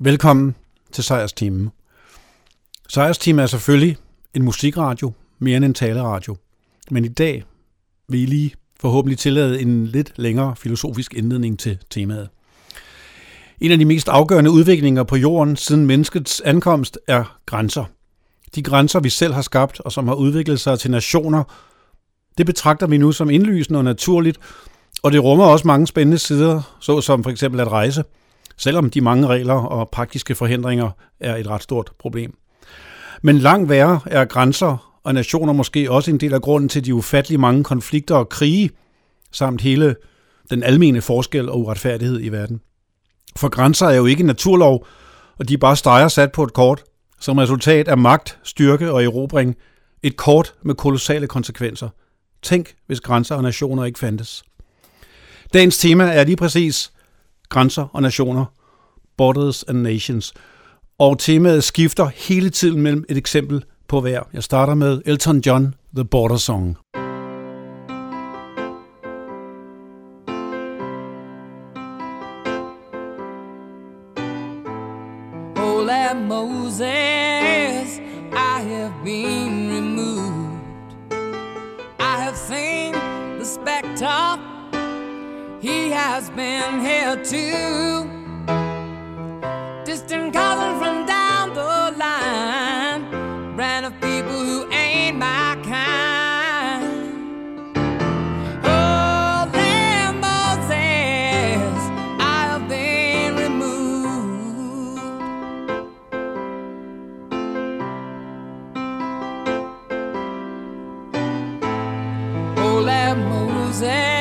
Velkommen til Sejrsteamen. Sejrsteamen er selvfølgelig en musikradio, mere end en taleradio. Men i dag vil I lige forhåbentlig tillade en lidt længere filosofisk indledning til temaet. En af de mest afgørende udviklinger på jorden siden menneskets ankomst er grænser. De grænser, vi selv har skabt og som har udviklet sig til nationer, det betragter vi nu som indlysende og naturligt, og det rummer også mange spændende sider, såsom for eksempel at rejse, selvom de mange regler og praktiske forhindringer er et ret stort problem. Men langt værre er grænser og nationer måske også en del af grunden til de ufattelig mange konflikter og krige, samt hele den almene forskel og uretfærdighed i verden. For grænser er jo ikke naturlov, og de er bare streger sat på et kort, som resultat af magt, styrke og erobring. Et kort med kolossale konsekvenser. Tænk, hvis grænser og nationer ikke fandtes. Dagens tema er lige præcis grænser og nationer, borders and nations. Og temaet skifter hele tiden mellem et eksempel på hver. Jeg starter med Elton John, The Border Song. Moses, I have been removed. I have seen the spectacle. Has been here too. Distant cousin from down the line, brand of people who ain't my kind. Oh, Lambo says I have been removed. Oh, Lambo says.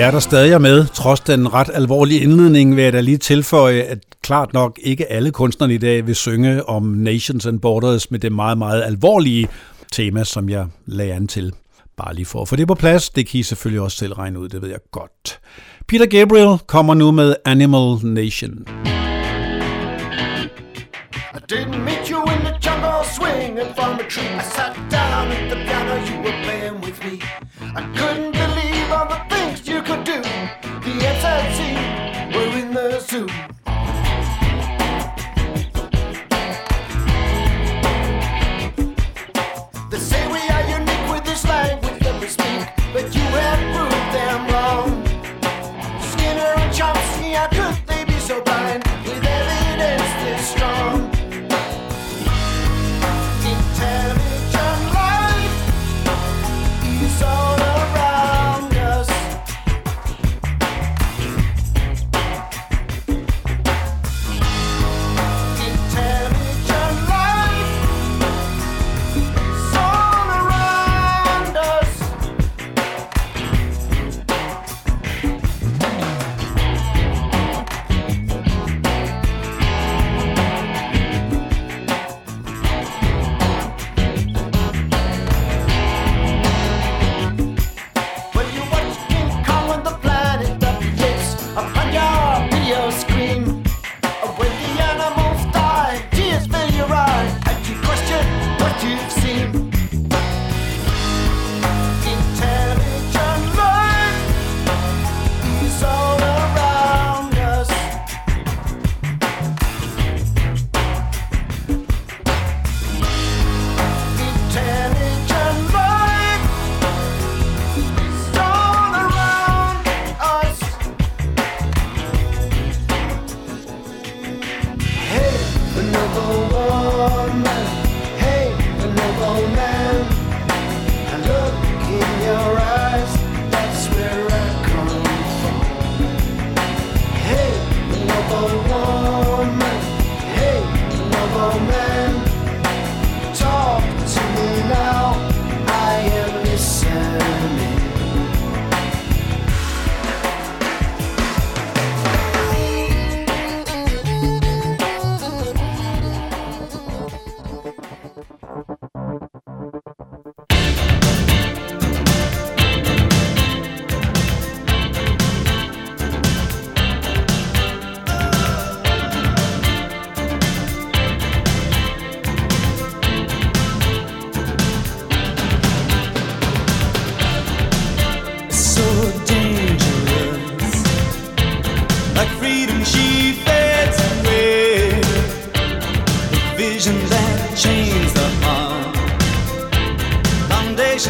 Jer, der stadig er med, trods den ret alvorlige indledning, vil jeg da lige tilføje, at klart nok ikke alle kunstnere i dag vil synge om Nations and Borders med det meget, meget alvorlige tema, som jeg lagde an til. Bare lige for at få det på plads, det kan I selvfølgelig også selv regne ud, det ved jeg godt. Peter Gabriel kommer nu med Animal Nation. I didn't meet you in the jungle swinging from a tree. I sat down at the piano, you were playing with me. I couldn't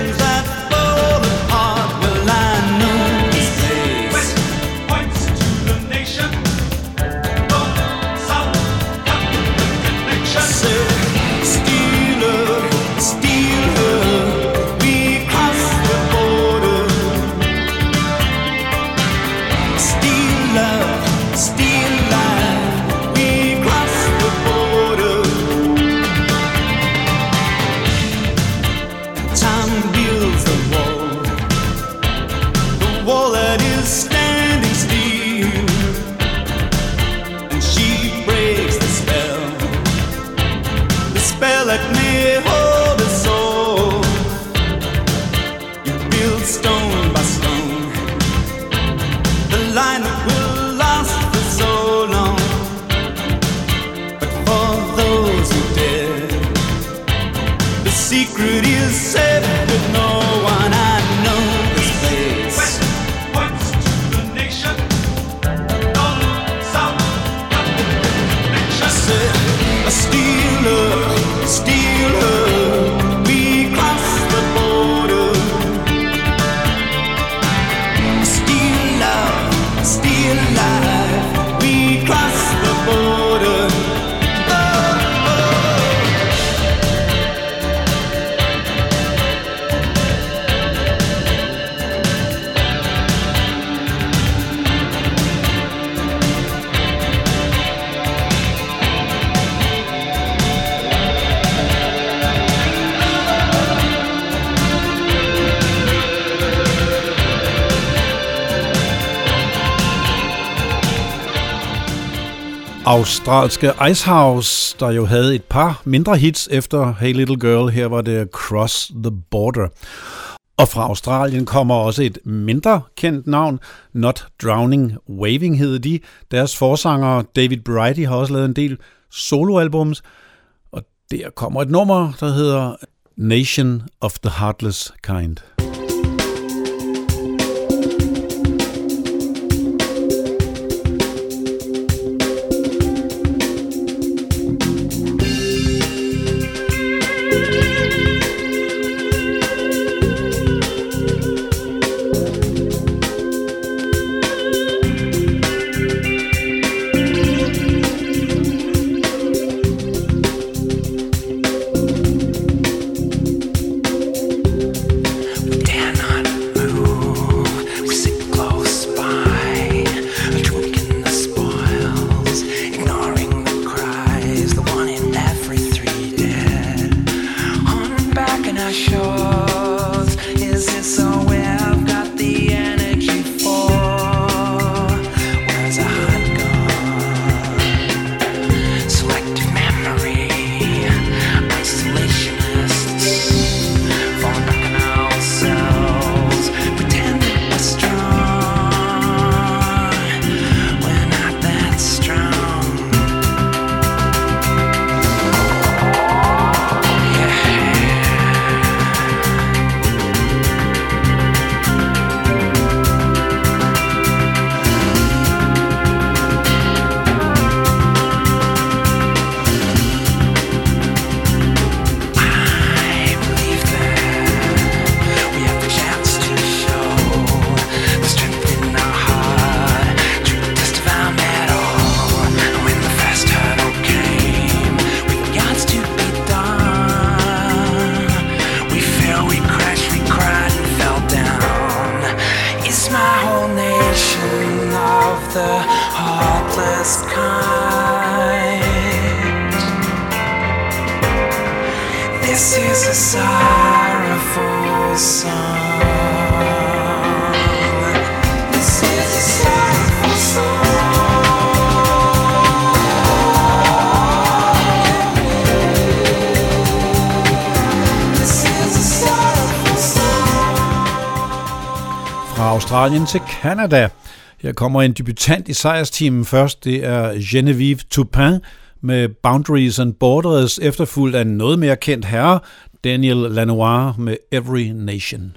seems that australske Icehouse, der jo havde et par mindre hits efter Hey Little Girl. Her var det Cross the Border. Og fra Australien kommer også et mindre kendt navn, Not Drowning Waving hed de. Deres forsanger David Brighty har også lavet en del soloalbums, og der kommer et nummer, der hedder Nation of the Heartless Kind. Australien til Canada. Her kommer en debutant i sejrsteamen først. Det er Genevieve Toupin med Boundaries and Borders, efterfulgt af noget mere kendt herre, Daniel Lanois med Every Nation.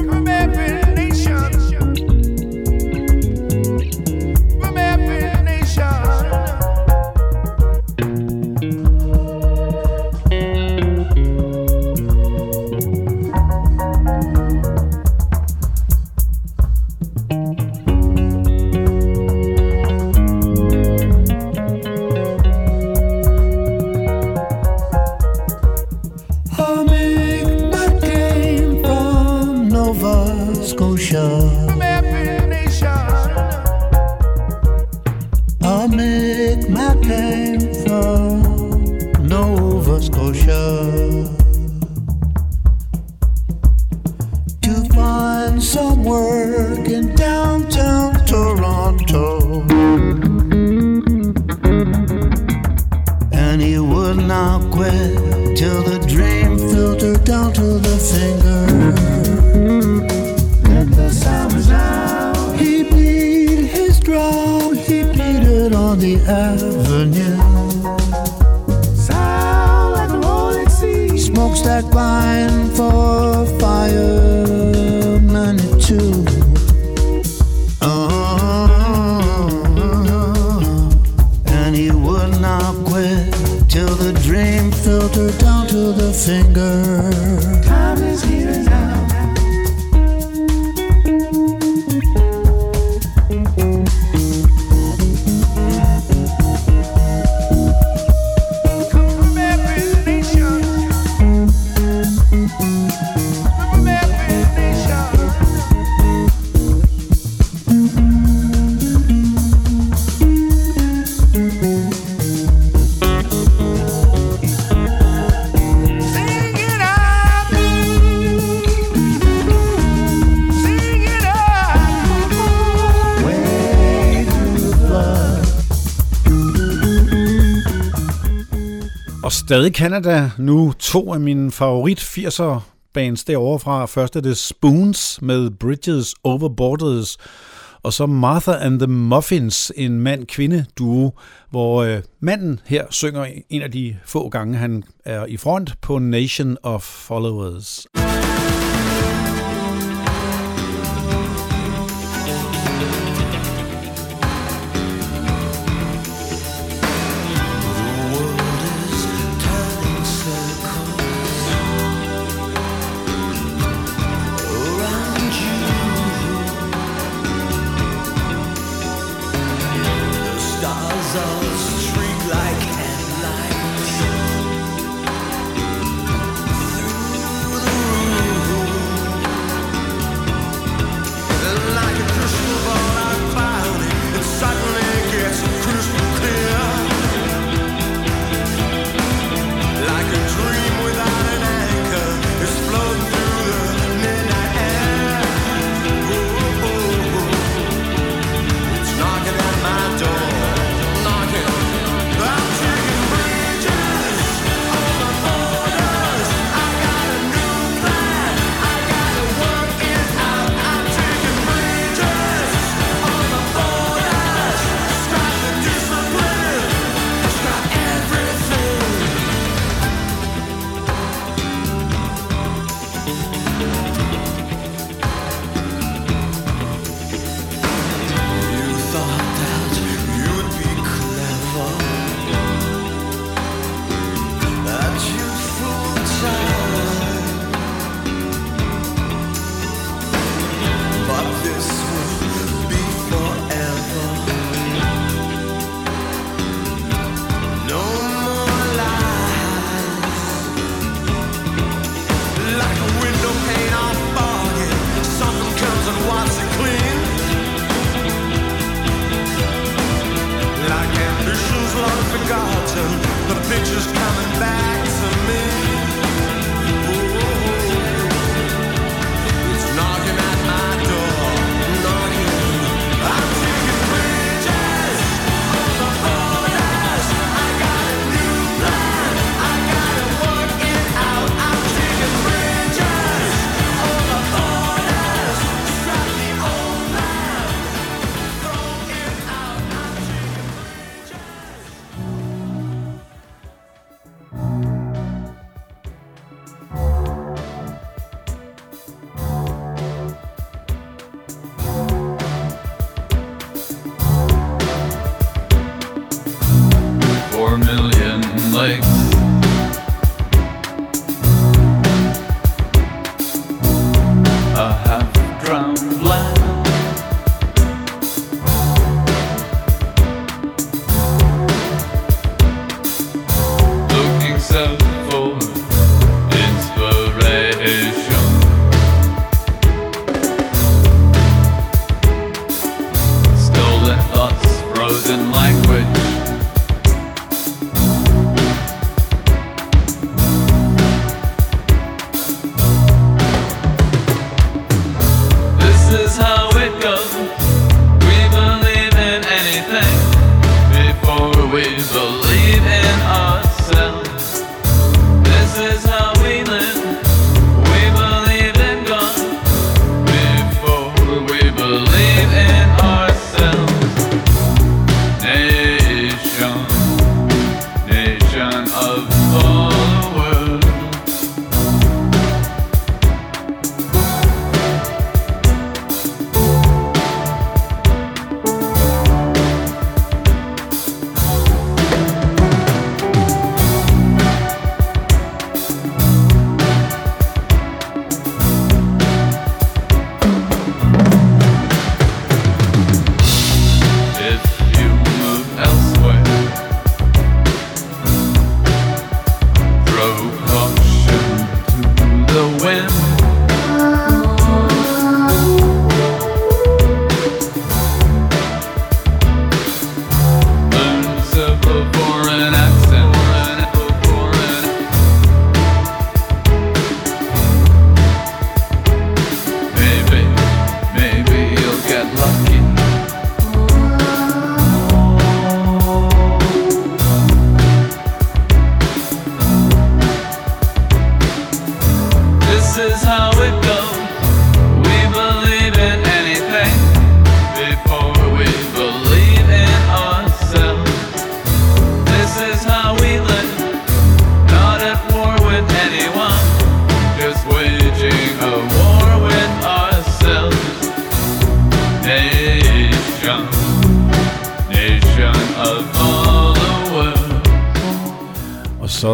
Come every Stadig Canada, nu to af mine favorit 80'er bands derovre fra. Først er det Spoons med Bridges Over Borders, og så Martha and the Muffins, en mand-kvinde-duo, hvor øh, manden her synger en af de få gange, han er i front på Nation of Followers. Musik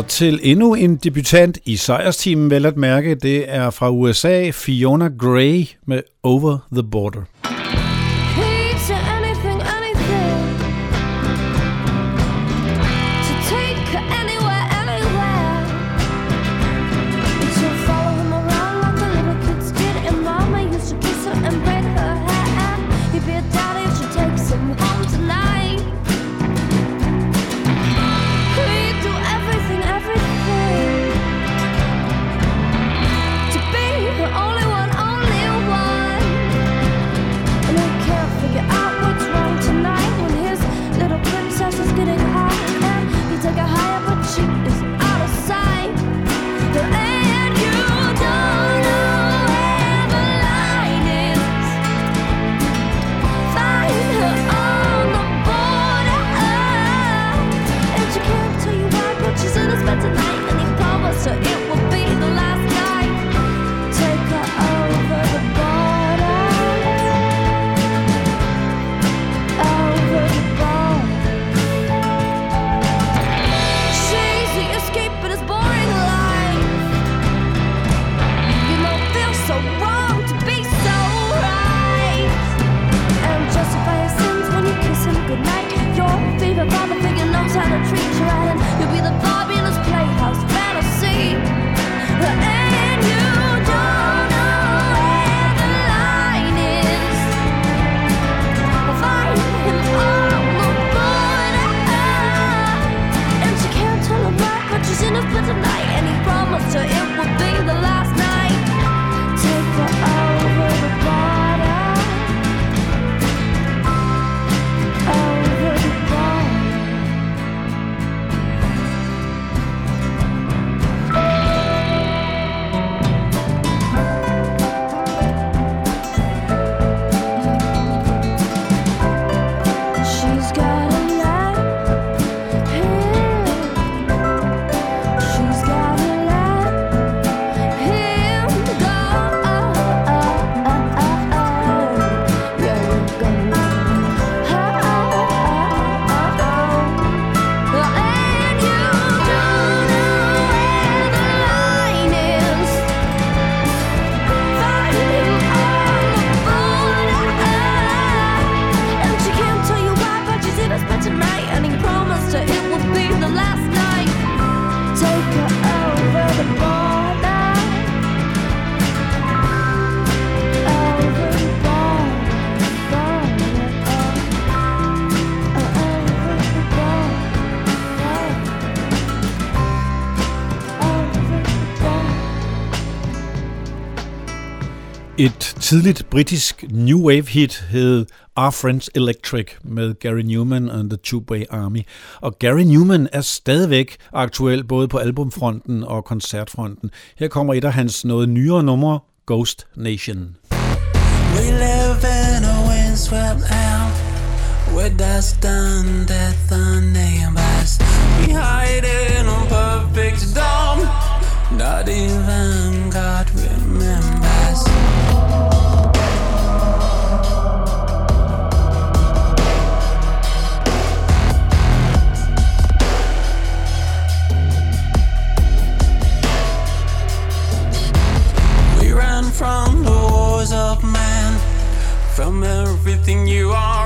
til endnu en debutant i sejrsteamen, vel at mærke. Det er fra USA, Fiona Gray med Over the Border. tidligt britisk new wave hit hed Our Friends Electric med Gary Newman and the Two Bay Army. Og Gary Newman er stadigvæk aktuel både på albumfronten og koncertfronten. Her kommer et af hans noget nyere numre, Ghost Nation. We live in a windswept land Where dust and death and neighbors We hide in a perfect dome Not even God remembers everything you are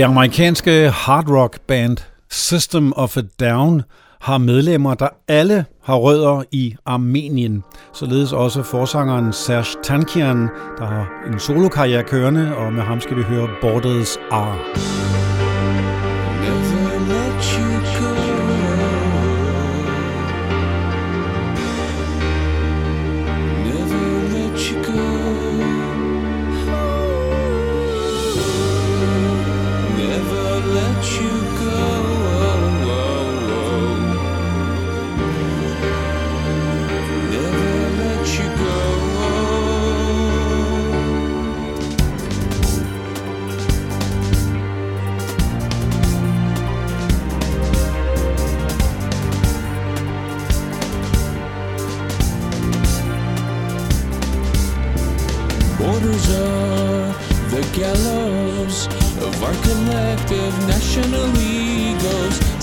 Det amerikanske hard rock band System of a Down har medlemmer, der alle har rødder i Armenien. Således også forsangeren Serge Tankian, der har en solokarriere kørende, og med ham skal vi høre Borders Are.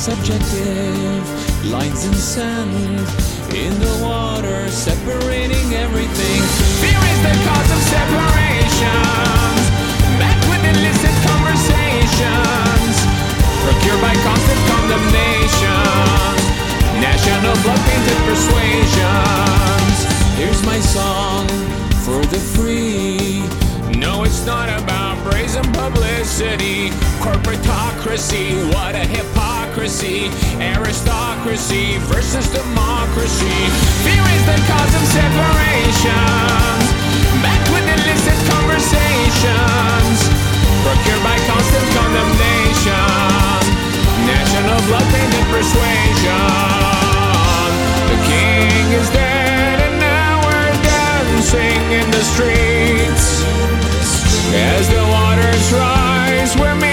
Subjective lines in sand in the water, separating everything. Fear is the cause of separations. Met with illicit conversations, procured by constant condemnation. National blood painted persuasions. Here's my song for the free. No, it's not about brazen publicity. Corporatocracy, what a hypocrisy. Aristocracy versus democracy. Fear is the cause of separation. Met with illicit conversations. Procured by constant condemnation. National blood painted persuasion. The king is dead and now we're dancing in the streets. As the waters rise, we're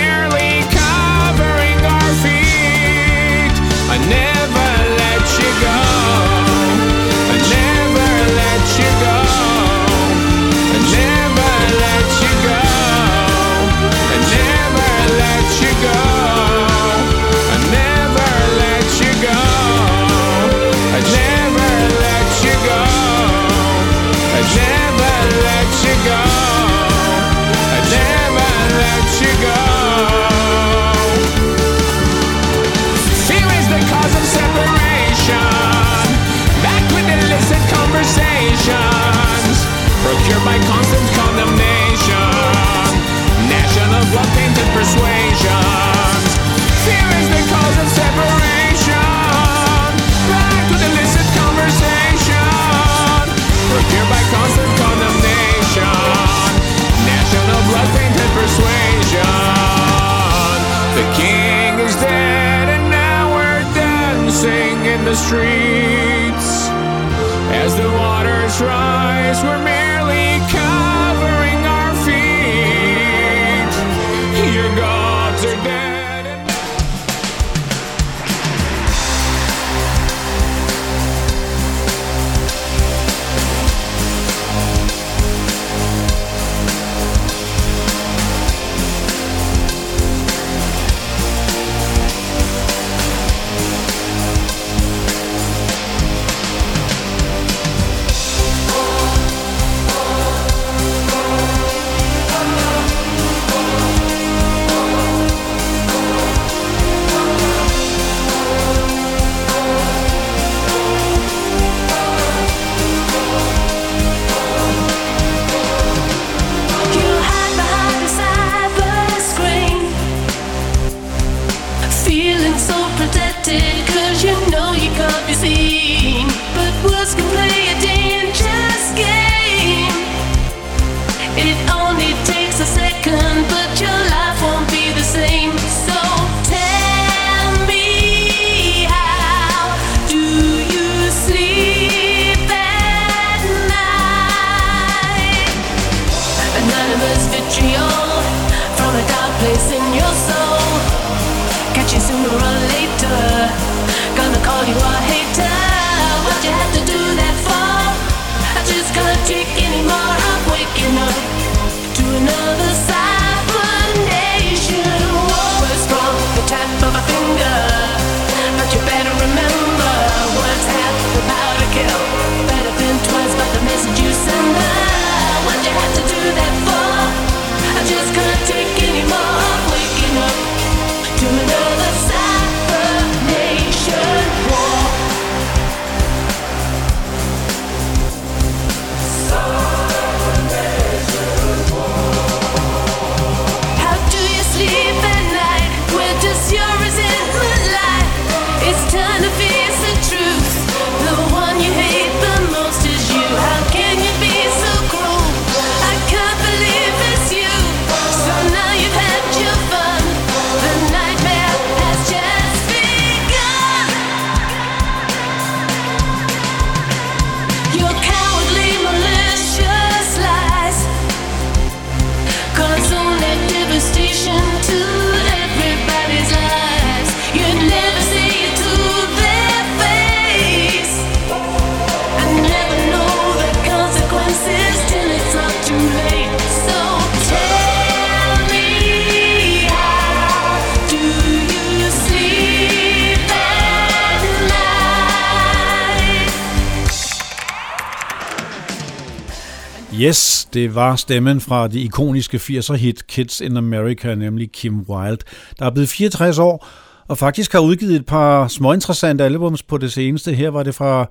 Yes, det var stemmen fra det ikoniske 80'er hit Kids in America, nemlig Kim Wilde, der er blevet 64 år og faktisk har udgivet et par små interessante albums på det seneste. Her var det fra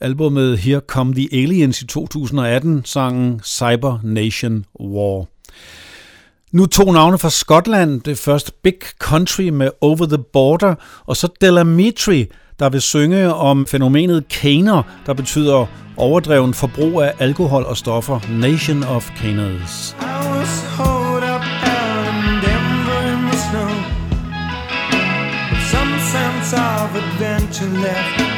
albumet Here Come the Aliens i 2018, sangen Cyber Nation War. Nu to navne fra Skotland. Det første Big Country med Over the Border, og så Delamitri, Mitri der vil synge om fænomenet caner, der betyder overdreven forbrug af alkohol og stoffer. Nation of Caners. I up out in Denver snow some sense of adventure left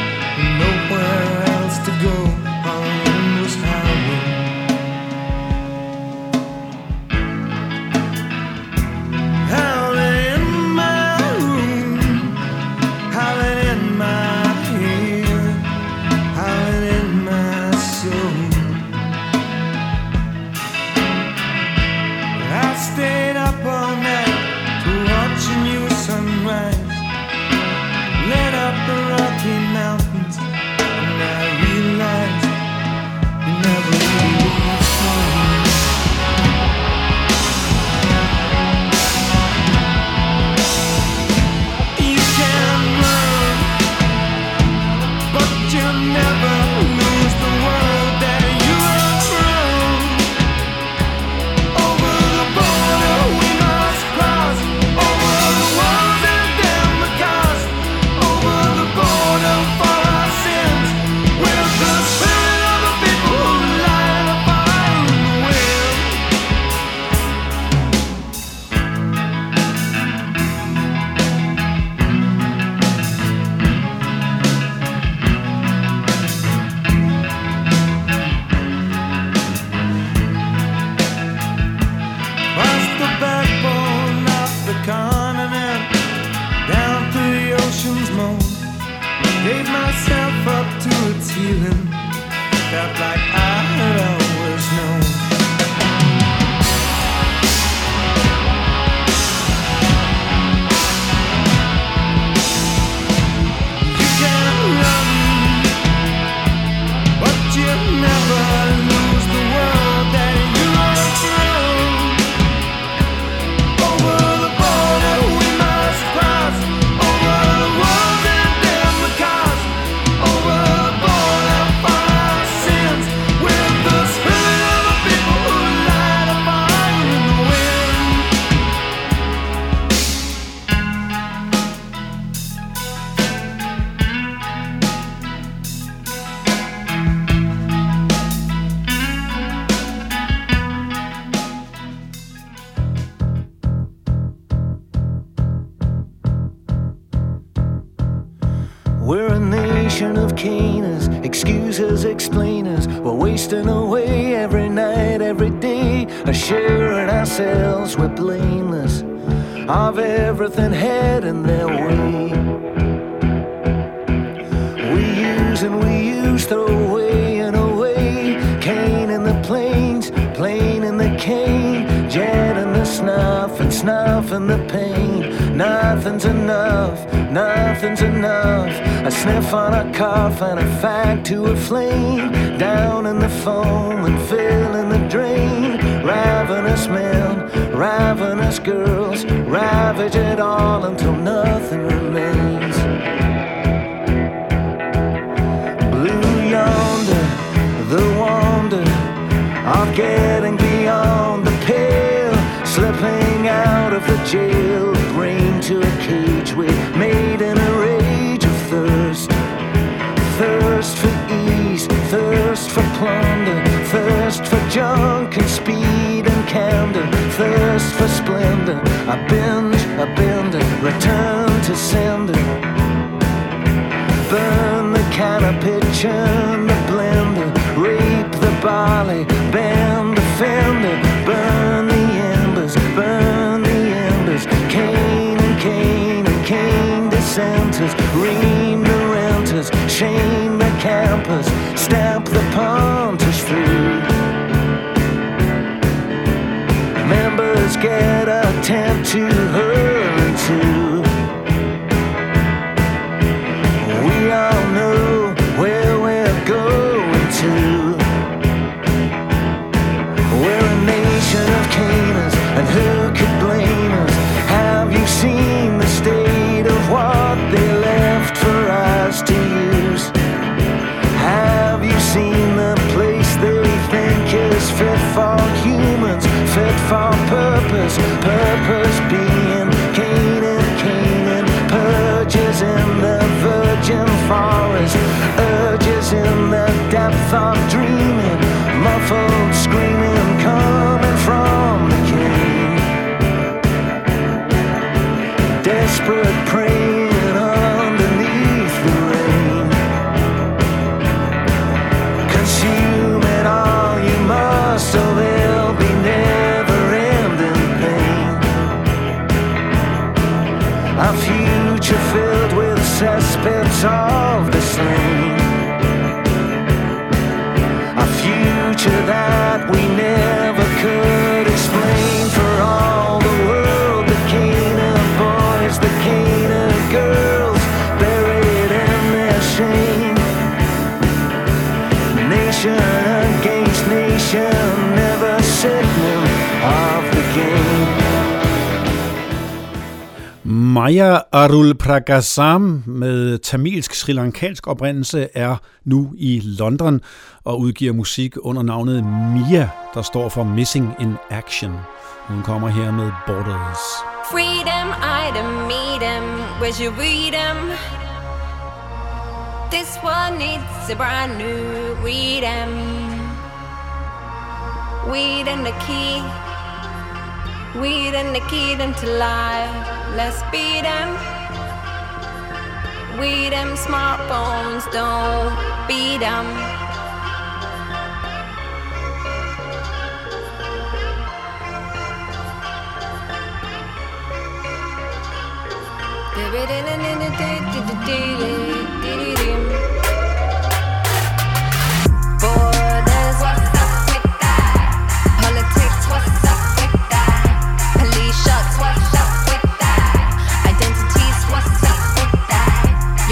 ourselves we're blameless of everything heading their way. We use and we use, throw away and away. Cane in the plains, plane in the cane, jet in the snuff and snuff in the pain. Nothing's enough, nothing's enough. A sniff on a cough and a fag to a flame. Down in the foam and fill in the drain. Ravenous men, ravenous girls, ravage it all until nothing remains. Blue yonder, the wonder of getting beyond the pale, slipping out of the jail, brain to a cage we made in a rage of thirst. Thirst for ease, thirst for plunder, thirst for junk Binge, I bender, return to sender. Burn the canopy, churn the blender, reap the barley, bend the fender, burn the embers, burn the embers, cane and cane and cane dissenters, ream the renters, shame the campers, stamp the punters through. Members get attempt to hurt you. desperate prey. Maya Arul Prakasam med tamilsk sri lankansk oprindelse er nu i London og udgiver musik under navnet Mia, der står for Missing in Action. Hun kommer her med Borders. Freedom, item, meet 'em. Where's your freedom? This one needs a brand new read 'em. Weed and the key. Weed and the key them to life. Let's beat them. We them smartphones don't beat 'em. Borders,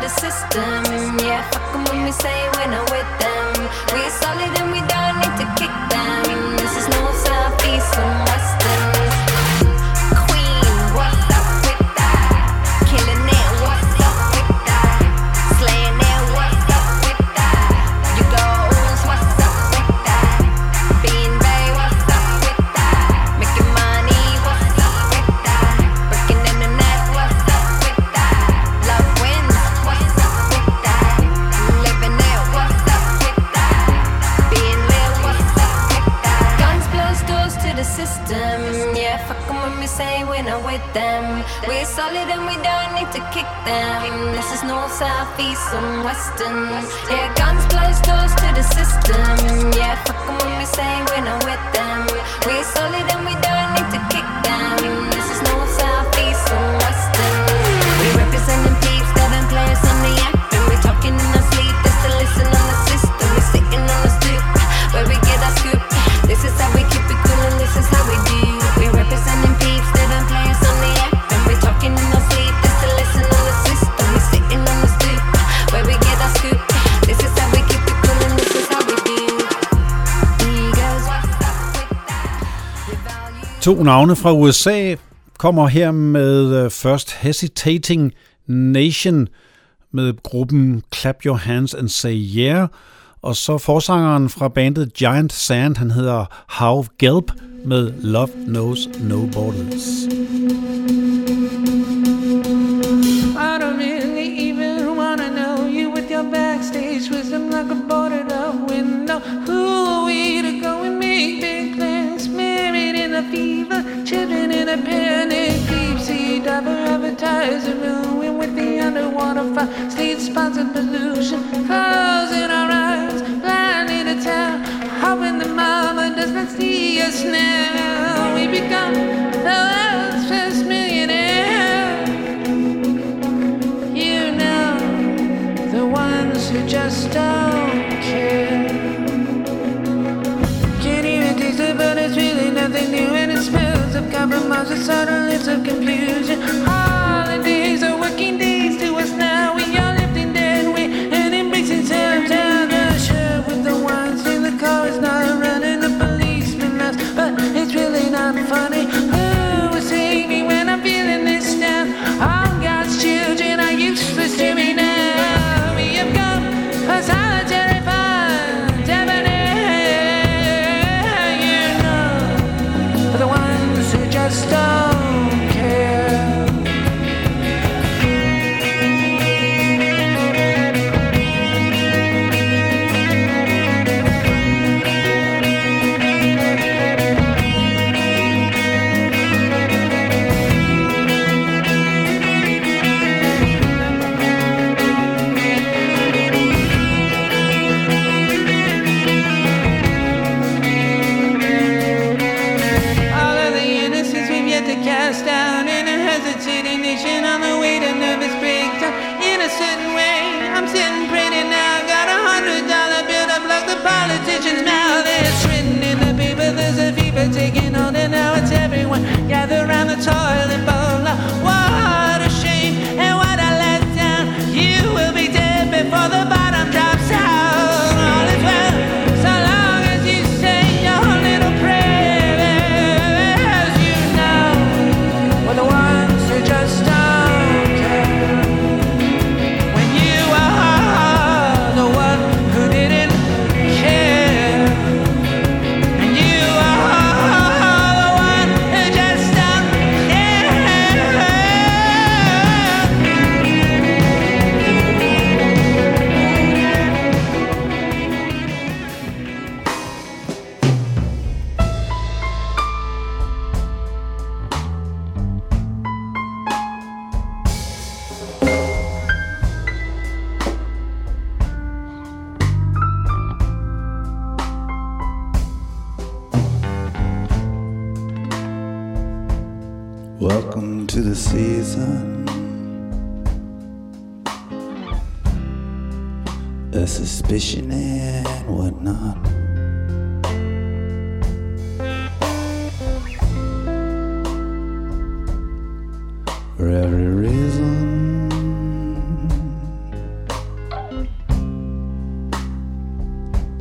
the system. Yeah, fuck 'em when we say we're not with them. We're solid and south, east, and western. Yeah, guns, blows, doors to the system. Yeah, fucking when we say we're not with them. To navne fra USA kommer her med øh, først Hesitating Nation med gruppen Clap Your Hands and Say Yeah, og så forsangeren fra bandet Giant Sand, han hedder Hav Gelb med Love Knows No Borders. thank you fever, children in a panic, deep sea diver advertiser, ruin with the underwater fire, state-sponsored pollution, closing in our eyes, blind in a town, hoping the mama does not see us now. We become the last first millionaire. You know, the ones who just are. causes sudden little confusion. Oh.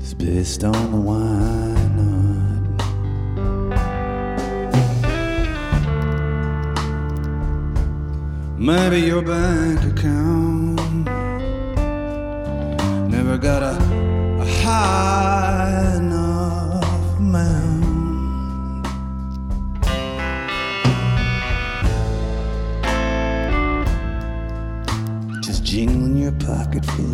is based on the wine. Maybe your bank account never got a, a high enough amount. Just jingling your pocket full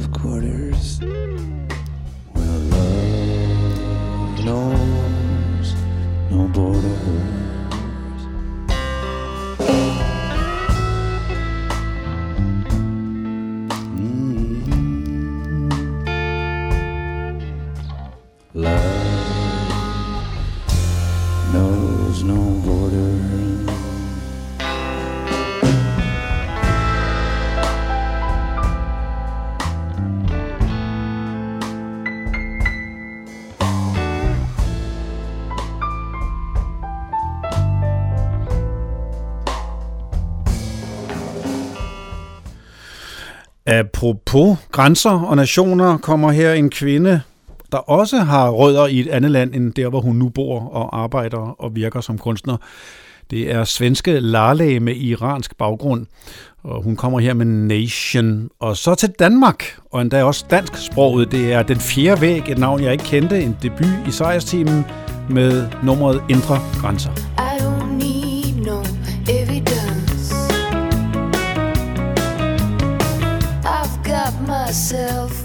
Apropos grænser og nationer kommer her en kvinde, der også har rødder i et andet land end der, hvor hun nu bor og arbejder og virker som kunstner. Det er svenske Lale med iransk baggrund, og hun kommer her med Nation. Og så til Danmark, og endda også dansk dansksproget. Det er Den Fjerde Væg, et navn jeg ikke kendte, en debut i sejrsteamen med nummeret Indre Grænser. myself.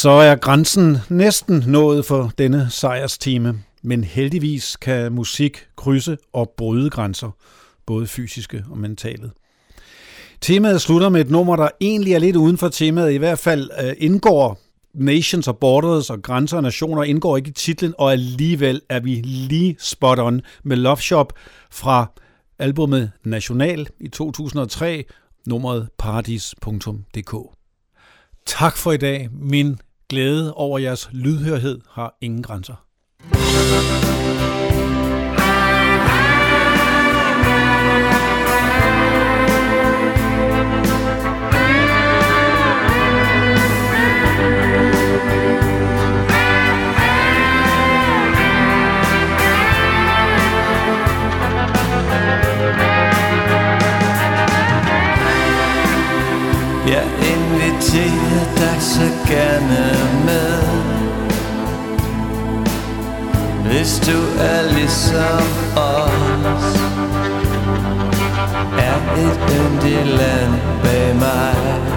så er grænsen næsten nået for denne sejrstime. Men heldigvis kan musik krydse og bryde grænser, både fysiske og mentale. Temaet slutter med et nummer, der egentlig er lidt uden for temaet, i hvert fald øh, indgår Nations og Borders og Grænser og Nationer indgår ikke i titlen, og alligevel er vi lige spot on med Love Shop fra albumet National i 2003, nummeret paradis.dk. Tak for i dag, min glæde over jeres lydhørhed har ingen grænser. Så gerne med. Hvis du er ligesom os Er et yndigt land bag mig.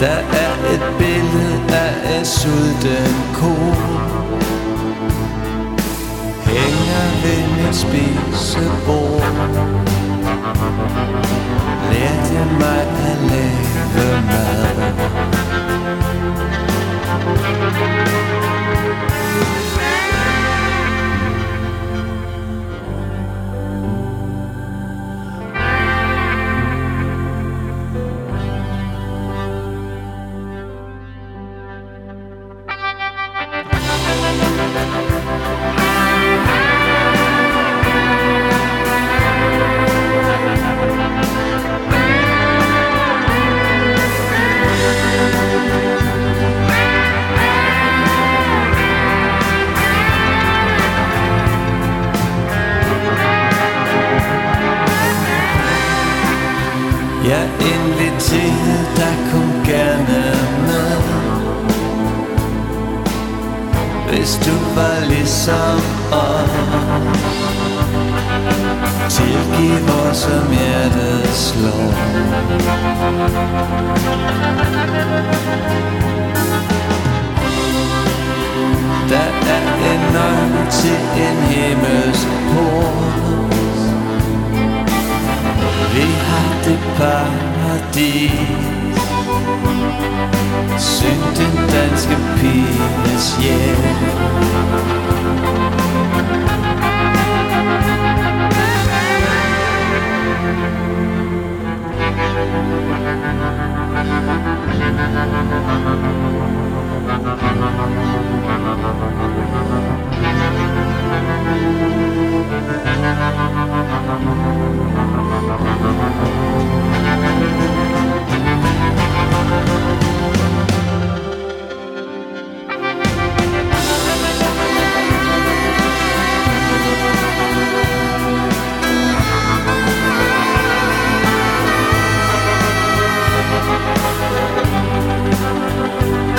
Der er et billede af en sulten ko. Hænger ved mit spisebord. Lærte mig at lave mad. Der er en nøgle til en himmelsk port. Vi har det paradis. Syng den danske piges hjem. Thank Música